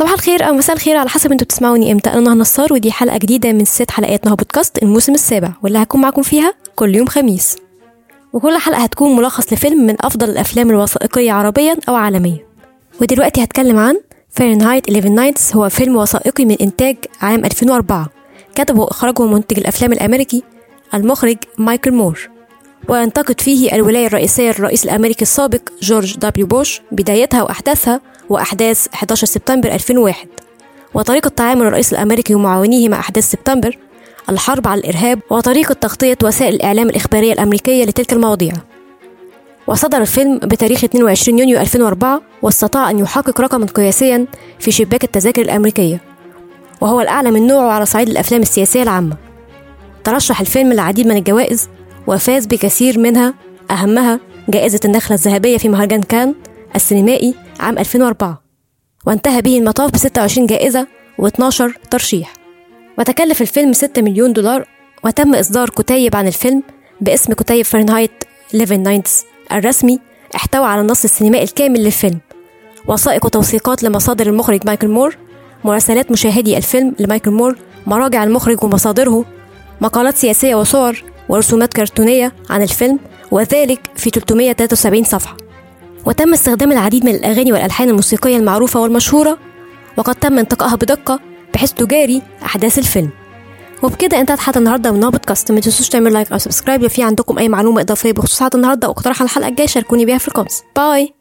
صباح الخير أو مساء الخير على حسب أنتوا بتسمعوني إمتى. أنا نهى نصار ودي حلقة جديدة من ست حلقات نهى بودكاست الموسم السابع واللي هكون معاكم فيها كل يوم خميس. وكل حلقة هتكون ملخص لفيلم من أفضل الأفلام الوثائقية عربيا أو عالميا. ودلوقتي هتكلم عن Fahrenheit 11/9 هو فيلم وثائقي من إنتاج عام 2004 كتبه وأخرجه منتج الأفلام الأمريكي المخرج مايكل مور. وينتقد فيه الولاية الرئيسية للرئيس الأمريكي السابق جورج دبليو بوش بدايتها وأحداثها وأحداث 11 سبتمبر 2001 وطريقة تعامل الرئيس الأمريكي ومعاونيه مع أحداث سبتمبر الحرب على الإرهاب وطريقة تغطية وسائل الإعلام الإخبارية الأمريكية لتلك المواضيع. وصدر الفيلم بتاريخ 22 يونيو 2004 واستطاع أن يحقق رقما قياسيا في شباك التذاكر الأمريكية وهو الأعلى من نوعه على صعيد الأفلام السياسية العامة. ترشح الفيلم للعديد من الجوائز وفاز بكثير منها أهمها جائزة النخلة الذهبية في مهرجان كان السينمائي عام 2004 وانتهى به المطاف ب 26 جائزة و12 ترشيح. وتكلف الفيلم 6 مليون دولار وتم إصدار كتيب عن الفيلم باسم كتيب Fahrenheit 9/11 الرسمي احتوى على النص السينمائي الكامل للفيلم. وثائق وتوثيقات لمصادر المخرج مايكل مور مراسلات مشاهدي الفيلم لمايكل مور مراجع المخرج ومصادره مقالات سياسية وصور ورسومات كرتونية عن الفيلم وذلك في 373 صفحة. وتم استخدام العديد من الأغاني والألحان الموسيقية المعروفة والمشهورة وقد تم انتقائها بدقة بحيث تجاري أحداث الفيلم. وبكده انتهت حلقة النهاردة من بودكاست. ما تنسوش تعملوا like أو subscribe لو في عندكم أي معلومة إضافية بخصوص حلقة النهاردة أو اقتراح الحلقة الجاية شاركوني بيها في ال comments. bye!